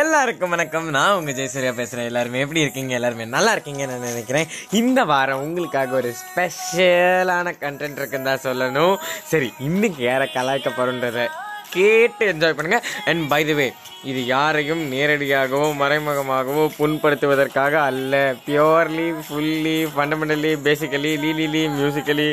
எல்லாருக்கும் வணக்கம். நான் உங்க ஜெயசூர்யா பேசுறேன். எல்லாருமே எப்படி இருக்கீங்க? எல்லாருமே நல்லா இருக்கீங்கன்னு நான் நினைக்கிறேன். இந்த வாரம் உங்களுக்காக ஒரு ஸ்பெஷலான கண்டென்ட் இருக்குன்னு தான் சொல்லணும். சரி இன்னைக்கு யாரை கலாய்க்க போகிறோன்றதை கேட்டு என்ஜாய் பண்ணுங்க. அண்ட் பை த வே இது யாரையும் நேரடியாகவோ மறைமுகமாகவோ புண்படுத்துவதற்காக அல்ல. பியோர்லி ஃபுல்லி ஃபண்டமெண்டலி பேசிக்கலி லீலிலி மியூசிக்கலி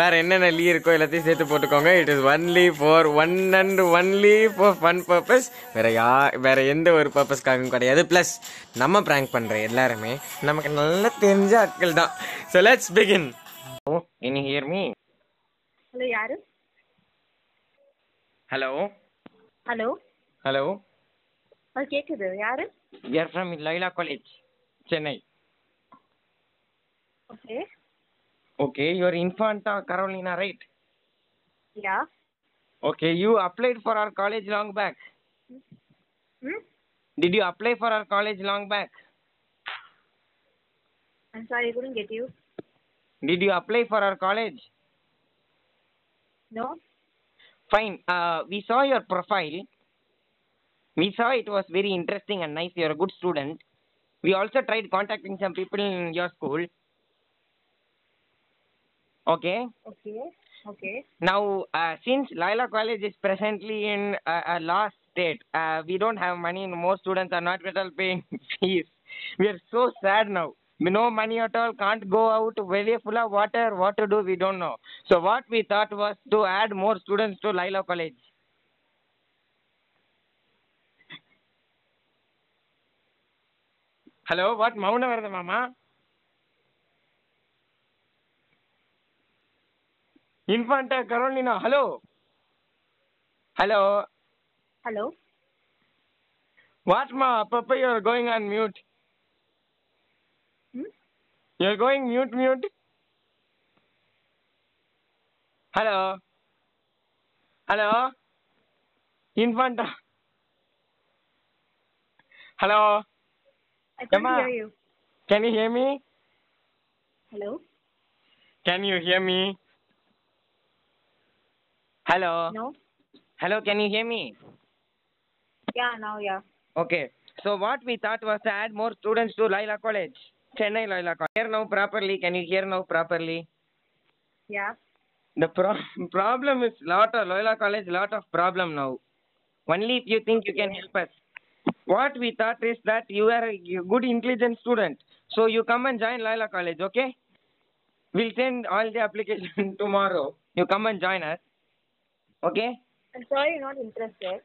வேற என்னென்ன லீ இருக்கோ எல்லாத்தையும் சேர்த்து போட்டுக்கோங்க. It is only for one and only for fun purpose வேற யா வேற எந்த ஒரு பர்பஸ்க்காகவும் கிடையாது. ப்ளஸ் நம்ம ப்ராங்க் பண்ற எல்லாருமே நமக்கு நல்லா தெரிஞ்ச ஆட்கள் தான். ஸோ லெட்ஸ் பிகின் ஓ இனி ஹியர் மீ ஹலோ யாரு? ஹலோ ஹலோ ஹலோ அது கேக்குது யாரு you are from Laila college Chennai okay Okay, you're Infanta Carolina, right? Yeah Okay, you applied for our college long back. ம் Did you apply for our college long back? I'm sorry I couldn't get you Did you apply for our college? no Fine. Uh, we saw your profile. We saw it was very interesting and nice. You're a good student. We also tried contacting some people in your school. Okay. okay okay Now, uh, since Laila College is presently in a, a lost state, uh, we don't have money. And most students are not at all paying fees. We are so sad now. No money at all. Can't go out. Very full of water. What to do? We don't know. So what we thought was to add more students to Laila College. Hello. What Mauna Varada Mama? Infanta Carolina. Hello. Hello. hello What ma? Papa, you're going on mute. You're going mute, mute. Hello. Hello. Infanta. Hello. I Emma. hear you Can you hear me? hello Can you hear me? Hello. no Hello, can you hear me? yeah now yeah Okay. So what we thought was to add more students to Laila College. Chennai Laila College. Hear now properly. Can you hear now properly? yeah The pro- problem is lot of Loyola College, lot of problem now. Only if you think you can help us. What we thought is that you are a good intelligent student, so you come and join Loyola College, okay? We'll send all the application tomorrow. You come and join us, okay? I'm sorry you're not interested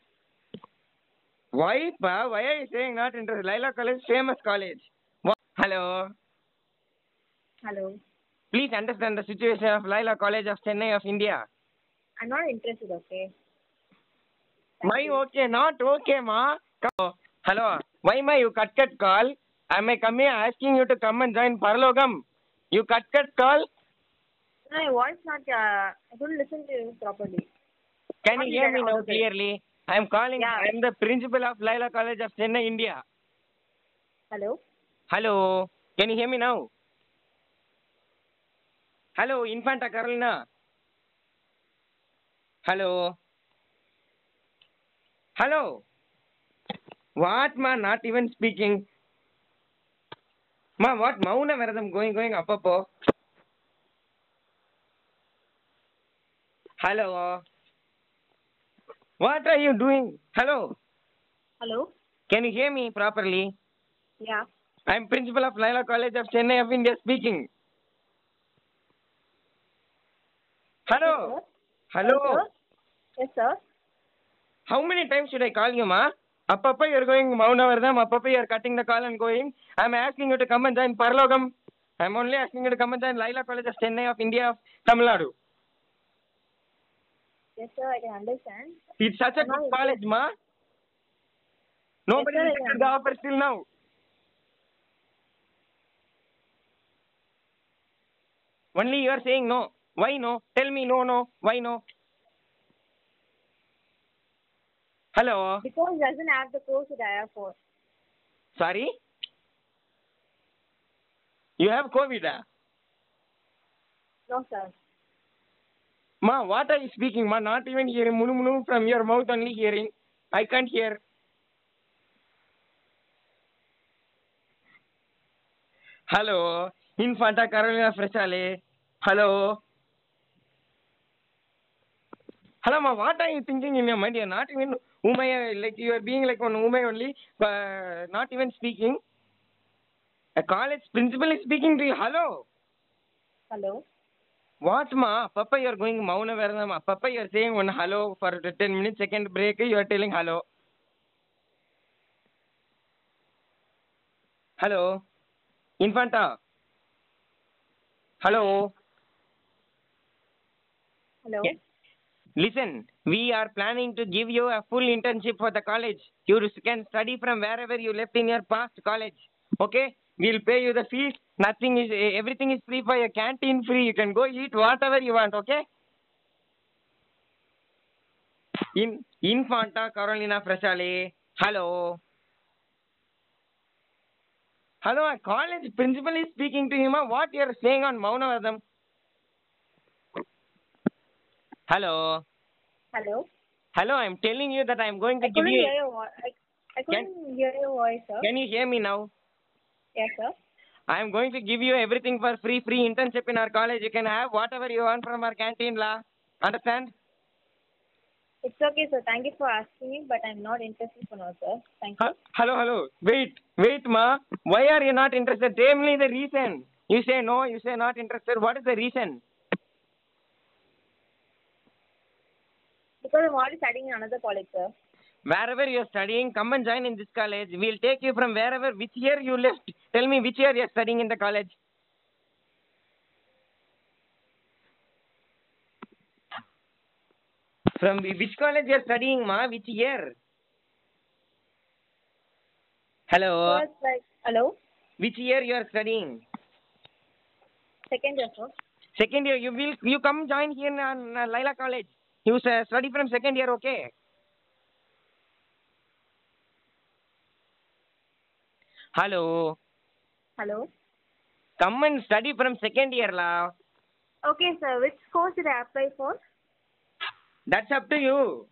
Why, pa? Why are you saying not interested? Loyola College, famous college. Hello. hello Please understand the situation of Laila College of Chennai of India. I'm not interested okay My okay, not okay, ma. Hello. Why ma you cut cut call? I may come here asking you to come and join Parlogam. You cut cut call? no your voice not uh, I couldn't listen to you properly Can you hear me now clearly? I am calling. Yeah. I am the principal of Laila College of Chennai, India. hello Hello. Can you hear me now? Hello, Infanta Carolina. Hello. Hello. What, ma? Not even speaking. Ma, what? Mauna Varadam going, going up, up, up. Hello. What are you doing? Hello. hello Can you hear me properly? yeah I am principal of Laila College of Chennai of India speaking. Hello. Hello. yes sir How many times should I call you, ma? Appapa, you're going Maunavardham. Appapa, you're cutting the call and going. I'm asking you to come and join Parlogam. I'm only asking you to come and join Laila College of Chennai of India of Tamil Nadu. yes sir I can understand It's such a good college, ma. Nobody Yes, sir, the offer still now. Only you are saying no. Why no? Tell me no, no. Why no? Hello? Because it doesn't have the course that I have for. Sorry? You have COVID, huh? No, sir. Ma, what are you speaking, ma? Not even hearing munu from your mouth, only hearing. I can't hear. Hello? Infanta Carolina Hello. Hello, ma. What are you thinking in your mind? You're not even Umay, like you are being like one Umay only, but not even speaking. A college principal is speaking to you. Hello. Hello. What, ma? Papa, you are going Mauna Varanam. Papa, you are saying one hello for 10 minutes. Second break, you are telling hello. Yes. Listen, we are planning to give you a full internship for the college. You can study from wherever you left in your past college. Okay? We'll pay you the fees. Nothing is, eh, everything is free for your canteen free. You can go eat whatever you want. Okay? In Infanta Carolina Fresale. Hello. Hello, a college principal is speaking to him. What you are saying on Maunavadam? Hello. Hello. Hello, I'm telling you that I'm going to I give you. hear your. I, I couldn't hear your voice, sir. Can you hear me now? Yes, sir. I'm going to give you everything for free, free internship in our college. You can have whatever you want from our canteen, la. Understand? It's okay, sir. Thank you for asking me, but I'm not interested for now, sir. Thank you. Hello, hello. Wait, wait, ma. Why are you not interested? Tell me the reason. You say no, you say not interested. What is the reason? Because I'm already studying in another college, sir. Wherever you're studying, come and join in this college. We'll take you from wherever, which year you left. Tell me which year you're studying in the college. From which college you're studying, ma? Which year? Hello. It's like, hello? Which year you are studying? Second year, sir. Second year. You will you come join here in uh, Laila College. You uh, study from second year, okay? Hello. Hello? Come and study from second year, la. Okay, sir. Which course did I apply for? That's up to you.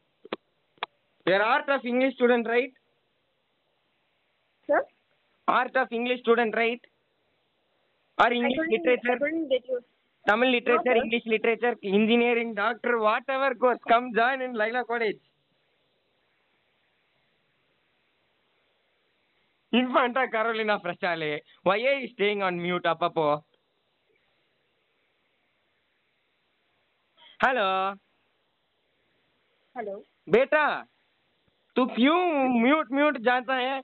You're art of English student, right? Sir? Art of English student, right? Or I English I literature, couldn't get you. Tamil literature, sir. English literature, engineering, doctor, whatever course, come join in Laila College. Infanta Carolina Frasale, why are you staying on mute, Apapo? Hello, Hello? बेटा तू क्यों mute mute जाता है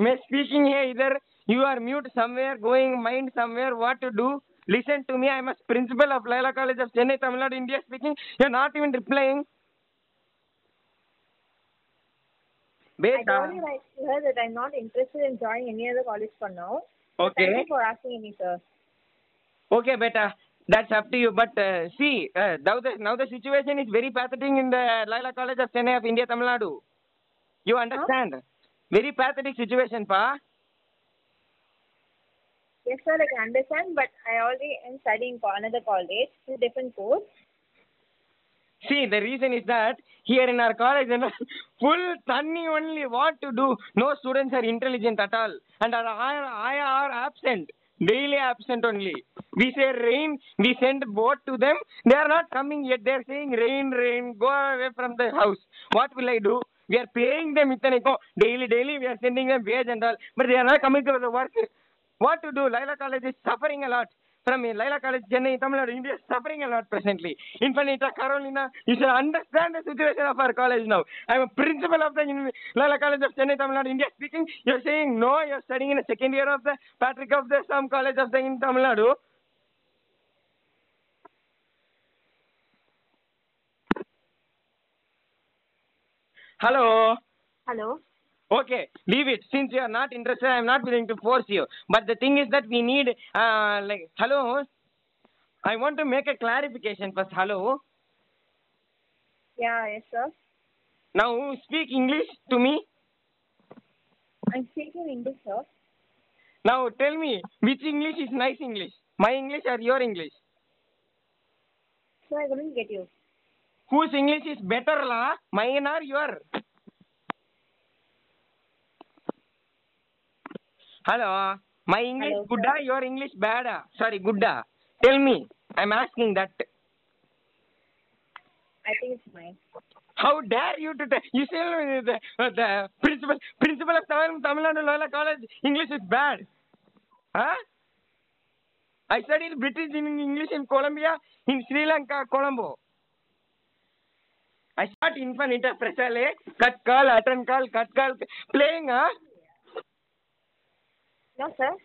मैं speaking है इधर you are mute somewhere going mind somewhere what to do listen to me i am a principal of laila college of chennai tamil nadu india speaking you're not even replying Beta. I told you right here that I'm not interested in joining any other college for now. Okay. Thank you for asking me, sir. okay beta that's up to you but uh, see uh, now the now the situation is very pathetic in the laila college of chennai of india tamil nadu you understand very pathetic situation pa Yes, sir, I can understand, but I already am studying for another college, a different course. See, the reason is that here in our college, full sunny only. What to do? No students are intelligent at all, and our I are absent, daily absent only. We say rain, we send boat to them. They are not coming yet. They are saying rain, rain. Go away from the house. What will I do? We are paying them daily, daily. We are sending them wage and all, but they are not coming to the work. What to do? Laila College is suffering a lot. From Laila College, Chennai, Tamil Nadu, India is suffering a lot presently. Infinita, Carolina, you should understand the situation of our college now. I am a principal of the Uni- Laila College of Chennai, Tamil Nadu, India speaking. You're saying no, you're studying in the second year of the Patrick of the some college of the in Tamil Nadu. Hello. Hello? Okay, leave it. Since you are not interested, I am not willing to force you. But the thing is that we need, uh, like, hello. I want to make a clarification first. Hello. Yeah, yes, sir. Now speak English to me. I'm speaking English, sir. Now tell me which English is nice English, my English or your English? So I couldn't get you. Whose English is better, la? Mine or your? Hello. My English Hello, gooda, ah? your English bada. Ah? Sorry, gooda. Ah? Tell me. I'm asking that. I think it's mine. How dare you to tell? You say uh, the, uh, the principal principal of Tamil, Tamil Nadu Loyola College English is bad. Huh? I studied British in English in Colombia, in Sri Lanka, Colombo. I start infant interfresale, eh? cut call, attend call, cut call, playing, huh? No, sir.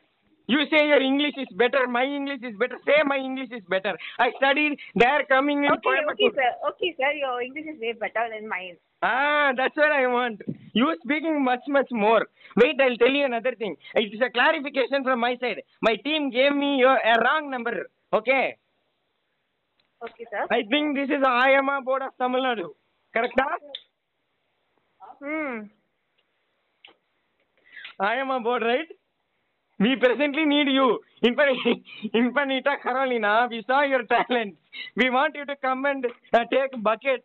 You say your English is better, my English is better. Say my English is better. I studied there coming in Okay, okay, sir. Okay, sir. Your English is way better than mine. Ah, that's what I want. You speaking much, much more. Wait, I'll tell you another thing. It is a clarification from my side. My team gave me your, a wrong number. Okay? Okay, sir. I think this is IMA board of Tamil Nadu. Correct? Hmm. IMA board, right? We presently need you. Infanita Carolina, we saw your talent. We want you to come and uh, take bucket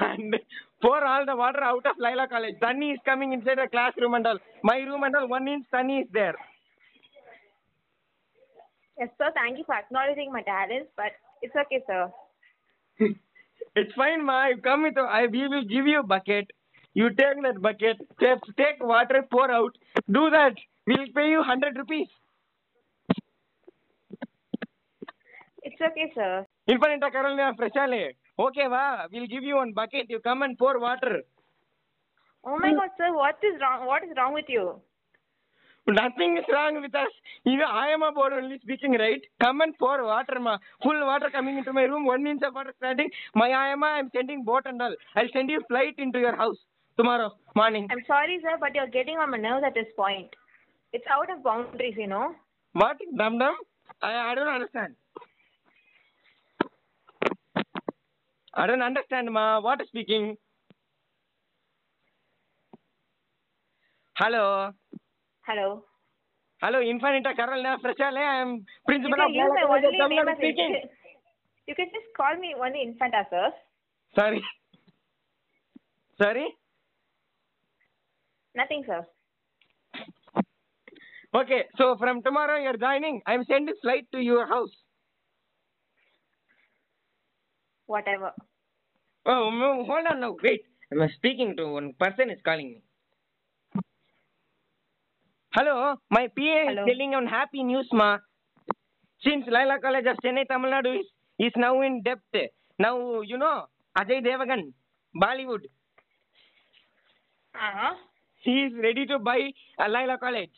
and pour all the water out of Laila College. Sunny is coming inside the classroom and all. My room and all, one inch Sunny is there. Yes, sir. Thank you for acknowledging my talents, but it's okay, sir. it's fine, ma. You come with, I, we will give you a bucket. You take that bucket, take, take water, pour out. Do that. We'll pay you 100 rupees. It's okay, sir. Infinita Carolina Freshale. Okay, va. We'll give you one bucket. You come and pour water. Oh my God, sir. What is wrong? What is wrong with you? Nothing is wrong with us. You know, I am about only speaking, right? Come and pour water, ma. Full water coming into my room. One inch of water standing. My IMA, I'm sending boat and all. I'll send you flight into your house tomorrow morning. I'm sorry, sir, but you're getting on my nerves at this point. It's out of boundaries, you know. What? Dum dum? I, I don't understand. I don't understand, ma. What is speaking? Hello. Hello. Hello, Infinita Carolina Freshale. I am You principal can of use my only name Nadu as speaking. You can just call me only Infanta, sir. Sorry. Sorry? Nothing, sir. Okay, so from tomorrow you're joining. I'm sending flight to your house. Whatever. Oh, no, hold on now. Wait. I'm speaking to one person is calling me. Hello, my PA Hello. is telling on happy news, ma. Since Laila College of Chennai, Tamil Nadu is, is now in depth. Now, you know, Ajay Devagan, Bollywood, Uh-huh. he is ready to buy Laila College.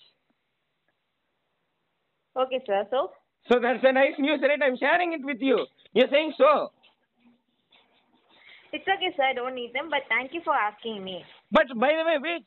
Okay, sir. So, So that's a nice news, right? I'm sharing it with you. You're saying so. it's okay, sir. I don't need them, but thank you for asking me. But by the way, wait.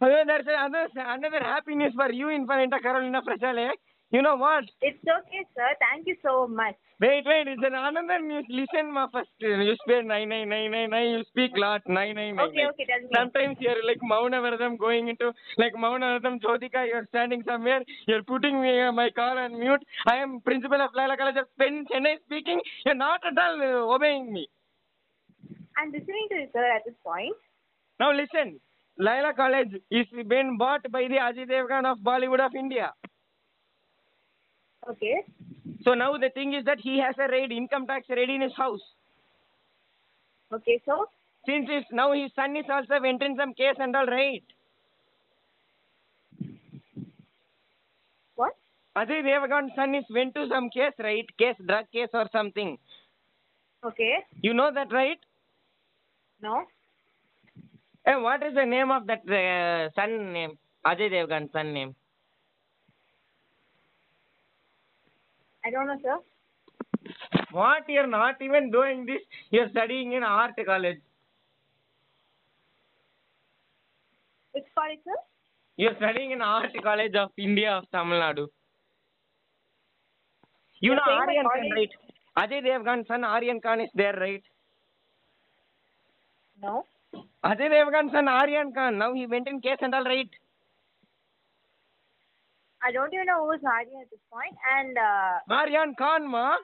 There's another, another happy news for you, in Infanita Carolina Freshale. You know what? It's okay, sir. Thank you so much. Wait, wait, it's an another news. Listen, ma, first. You speak nine, nine, nine, nine, nine. You speak lot, nine, nine, nine. Okay, okay, tell me. Sometimes you're like Maunavaradam going into, like Maunavaradam Jyotika, you're standing somewhere, you're putting me, uh, my car on mute. I am principal of Laila College of Penn, Chennai speaking. You're not at all uh, obeying me. I'm listening to you, sir, at this point. Now listen, Laila College is been bought by the Ajay Devgan of Bollywood of India. Okay. So now the thing is that he has a raid, income tax raid in his house. Okay, so, Since his, now his son is also went in some case and all right. what? Ajay Devgan's son is went to some case, right? Case, drug case or something. Okay. You know that, right? No? And what is the name of that uh, son name? Ajay Devgan's son name. I don't know, sir. What? You're not even doing this. You're studying in art college. Which college, sir? You're studying in art college of India of Tamil Nadu. You You're know Aryan Khan, right? Ajay Devgan's son Aryan Khan is there, right? No? Ajay Devgan's son Aryan Khan. Now he went in case and all right. I don't even know who's Aryan at this point. And uh, Aryan Khan, ma,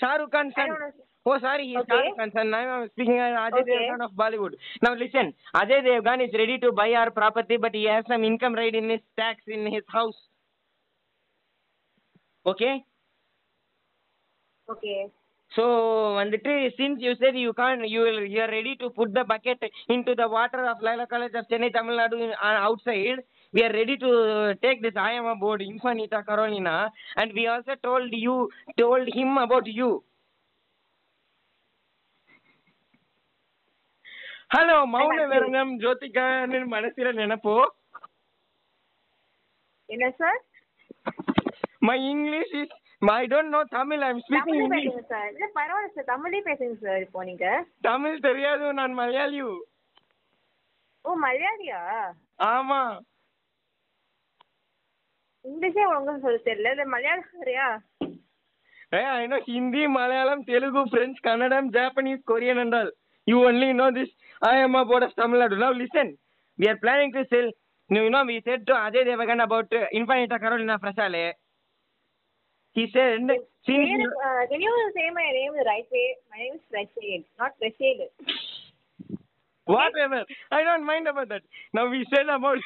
Shahrukh Khan. I don't know. Oh, sorry, he's okay. Shah Rukh I'm speaking as Ajay okay. Devgan of Bollywood. Now listen, Ajay Devgan is ready to buy our property, but he has some income right in his tax in his house. Okay. Okay. So Vanditri, since you said you can't, you will, you are ready to put the bucket into the water of Laila College of Chennai, Tamil Nadu, uh, outside. we are ready to take this. I am about Infinita Carolina, and we also told you, told him about you. Hello மௌன விரதம் ஜோதிகான்னு மனசுல நினைப்போ என்ன sir? My English is I don't know Tamil I'm speaking English sir. இல்ல பரவாயில்லை sir. தமிழ்லயே பேசுங்க சார் இப்போ நீங்க. தமிழ் தெரியாது நான் மலையாளி. ஓ மலையாளியா? ஆமா. இங்கிலீஷே ஒழுங்காக சொல்ல தெரியல இந்த மலையாளம் வேறையா ஏ I know Hindi Malayalam Telugu French Kannada Japanese Korean என்றால் you only know this I am about of Tamil Nadu now listen we are planning to sell you know we said to Ajay Devgan about uh, Infinita Carolina Frasale. He said, since uh, can you say my name the right way? My name is Rashid, not Rashid. Whatever. I don't mind about that. Now we said about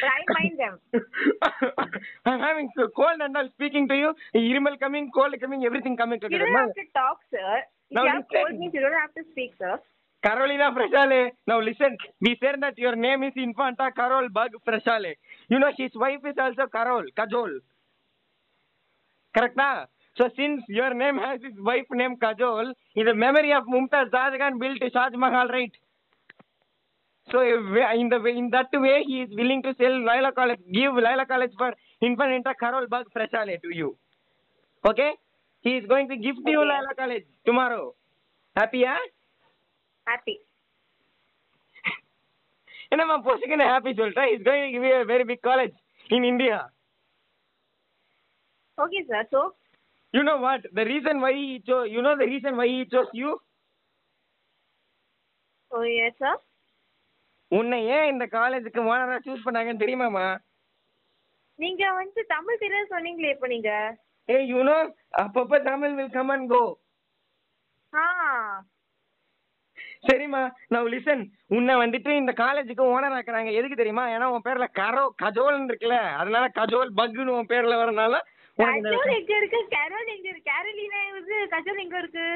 But I mind them. I'm having so cold and I'm speaking to you. Irimal coming, cold coming, everything coming You together. don't have to talk, sir. If Now you have listen. cold means you don't have to speak, sir. Carolina Frasale. Now listen, we said that your name is Infanta Carol Bug Frasale. You know his wife is also Carol, Kajol. Correct na? So since your name has his wife name Kajol, in the memory of Mumtaz Shahjahan built Shaj Mahal, right? So in the way, in that way, he is willing to sell Loyola College, give Loyola College for Infanta Carol Bug Freshale to you. Okay? He is going to give to you Loyola College tomorrow. Happy, huh? Happy. And I'm posing in a happy, Sultra. He's going to give you a very big college in India. Okay, sir. So? You know what? The reason why he chose, you know the reason why he chose you? Oh, yes, sir. உன்னை ஏன் இந்த காலேஜுக்கு ஓனரா choose பண்ணாங்கன்னு தெரியுமாமா நீங்க வந்து தமிழ் தெரியாது சொன்னீங்களே இப்போ நீங்க. ஏ யூ நோ அப்பப்ப Tamil will come and go ஆ. சரிம்மா நான் லிசன் உன்னை வந்துட்டு இந்த காலேஜுக்கு ஓனர் ஆக்குறாங்க. எதுக்கு தெரியுமா? ஏன்னா உன் பேர்ல கரோ கஜோல்னு இருக்குல்ல. அதனால கஜோல் பக்குன்னு உன் பேர்ல வரனால கஜோல் எங்க இருக்கு? கேரோல் எங்க இருக்கு? கேரளீனா இருக்கு கஜோல் எங்க இருக்கு?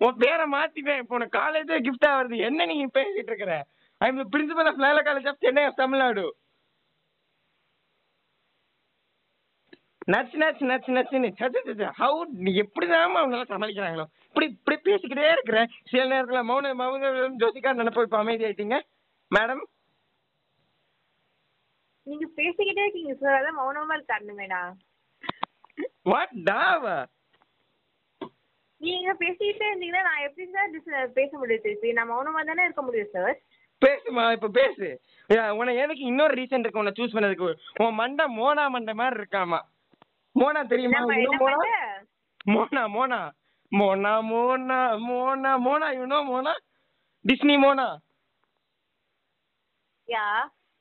உன் பேரை மாத்திட்டேன். இப்போ உனக்கு காலேஜே கிஃப்டா வருது. என்ன நீ பேசிட்டு இருக்கிற? I am principal of Laila college of Chennai of Tamil Nadu நச்சு நச்சு நச்சு நச்சுன்னு. சச்சு சச்சு ஹவு நீ எப்படிதாம்மா அவங்களால சமாளிக்கிறாங்களோ? இப்படி இப்படி பேசிக்கிட்டே இருக்கிற சில நேரத்துல மௌன மௌன ஜோசிகா நினைப்போ இப்போ அமைதி ஆயிட்டீங்க மேடம் நீங்க பேசிக்கிட்டே இருக்கீங்க சார் அதான் மௌனமா இருக்காருமேடா வாட் டாவா நீங்க பேசிக்கிட்டே இருந்தீங்கன்னா நான் எப்படி சார் பேச முடியும் திருப்பி? நான் மௌனமா தானே இருக்க முடியும் சார் பேசுமா இப்ப பேசு. உனக்கு எனக்கு இன்னொரு ரீசன் இருக்கு? உன்னை சூஸ் பண்ணதுக்கு. உன் மண்டை மோனா மண்டை மாதிரி இருக்காமா? மோனா தெரியுமா? Moana? Moana Moana. Moana Moana Moana Moana. You know Moana? Disney Moana? Yeah?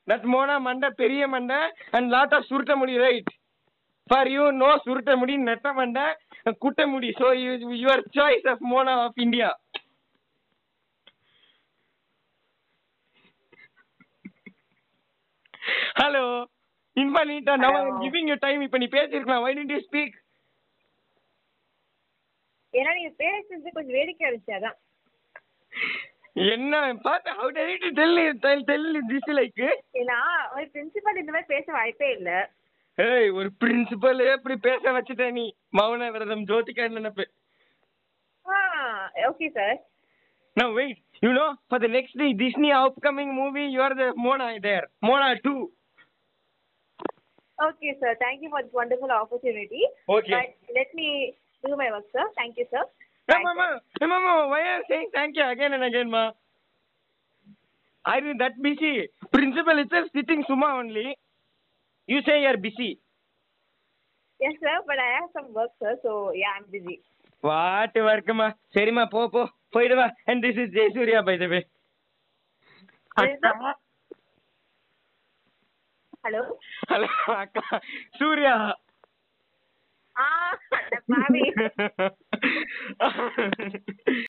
That Moana மண்டை பெரிய மண்டை அண்ட் லாட் ஆஃப் சுருட்ட முடி ரைட் ஃபார் யூ நோ சுருட்ட முடி நெட்ட மண்டை குட்ட முடி. So you your choice of Moana of India hello Infanta now. Giving you time இப்போ நீ பேசியிருக்கலாம். வை டென்ட் யூ ஸ்பீக் ஏன்னா நீங்க பேசுறது கொஞ்சம் வேடிக்கையா இருந்துச்சு அதான். என்ன பார்த்து how tell to tell tell tell this like ஏன்னா ஒரு பிரின்சிபல் இந்த மாதிரி பேச வாய்ப்பே இல்ல. ஏய் ஒரு பிரின்சிபல் எப்படி பேச வச்சுட்ட நீ. மௌன விரதம் ஜோதிகா நினைப்பு ஆ okay sir Now wait, you know, for the next Disney upcoming movie, you are the Mona there. Mona 2. Okay, sir. Thank you for this wonderful opportunity. Okay. But let me do my work, sir. Thank you, sir. Hey, mama, hey, mama, why are you saying thank you again and again, ma? Are you that busy? Principal itself sitting Suma only. You say you are busy. Yes, sir. But I have some work, sir. So yeah, I'm busy. வாட்டு வர்க்கமா. சரிம்மா போ போ. போயிடுவா and this is Jayasurya by the way hello. Hello அக்கா. சூர்யா. ஆ பாவி.